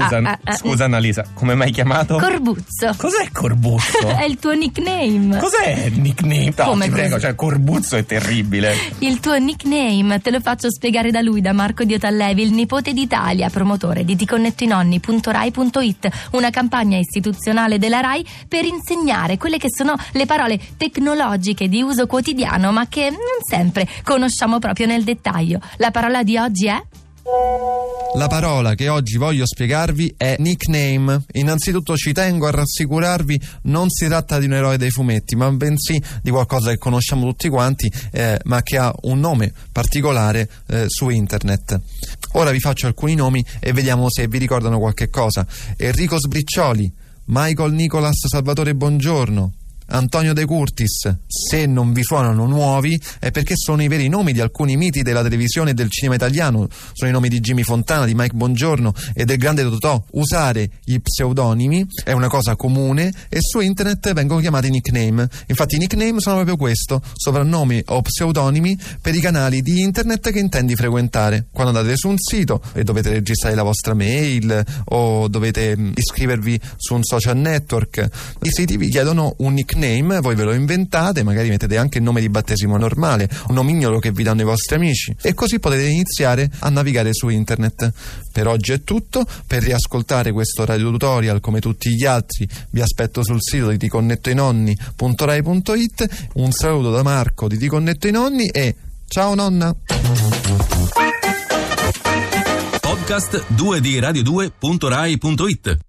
Scusa, Ah, ah, ah, scusa Annalisa, come mi hai chiamato? Corbuzzo. Cos'è Corbuzzo? È il tuo nickname. Cos'è il nickname? No, Come ti prego, cioè Corbuzzo è terribile. Il tuo nickname te lo faccio spiegare da lui, da Marco Diotallevi, il nipote d'Italia, promotore di ticonnettoinonni.rai.it, una campagna istituzionale della RAI per insegnare quelle che sono le parole tecnologiche di uso quotidiano, ma che non sempre conosciamo proprio nel dettaglio. La parola di oggi è La parola che oggi voglio spiegarvi è nickname. Innanzitutto ci tengo a rassicurarvi, non si tratta di un eroe dei fumetti, ma bensì di qualcosa che conosciamo tutti quanti, eh, ma che ha un nome particolare eh, su internet. Ora vi faccio alcuni nomi e vediamo se vi ricordano qualche cosa. Enrico Sbriccioli, Michael Nicolas Salvatore Buongiorno, Antonio De Curtis, se non vi suonano nuovi è perché sono i veri nomi di alcuni miti della televisione e del cinema italiano, sono i nomi di Jimmy Fontana, di Mike Bongiorno e del grande Totò. Usare gli pseudonimi è una cosa comune e su internet vengono chiamati nickname. Infatti i nickname sono proprio questo, soprannomi o pseudonimi per i canali di internet che intendi frequentare. Quando andate su un sito e dovete registrare la vostra mail o dovete iscrivervi su un social network, i siti vi chiedono un nickname, voi ve lo inventate, magari mettete anche il nome di battesimo normale, un nomignolo che vi danno i vostri amici e così potete iniziare a navigare su internet. Per oggi è tutto, per riascoltare questo radio tutorial come tutti gli altri vi aspetto sul sito di ticonnettoinonni.rai.it, un saluto da Marco di Ti Connetto i Nonni e ciao nonna! Podcast 2 di radio2.rai.it